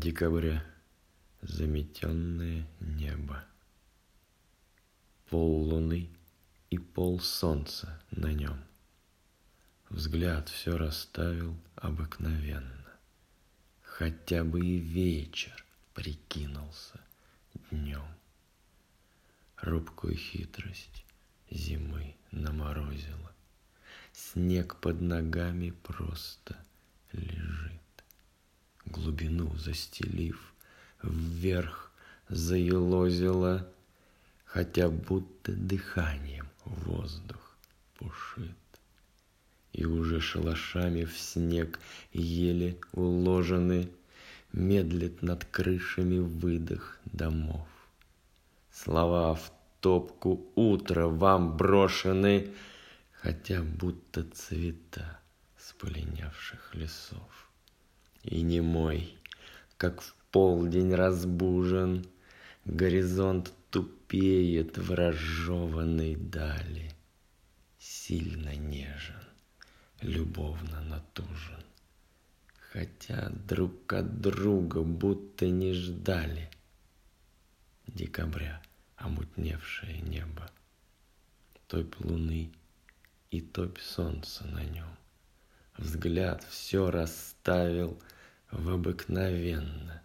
декабря заметенное небо. Пол луны и пол солнца на нем. Взгляд все расставил обыкновенно. Хотя бы и вечер прикинулся днем. Рубкую хитрость зимы наморозила. Снег под ногами просто лежит глубину застелив, Вверх заелозила, Хотя будто дыханием воздух пушит. И уже шалашами в снег еле уложены, Медлит над крышами выдох домов. Слова в топку утро вам брошены, Хотя будто цвета с полинявших лесов и не мой, как в полдень разбужен, Горизонт тупеет в разжеванной дали, Сильно нежен, любовно натужен, Хотя друг от друга будто не ждали Декабря омутневшее небо, Топь луны и топь солнца на нем. Взгляд все расставил в обыкновенно,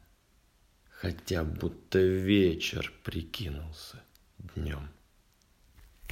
Хотя будто вечер прикинулся днем.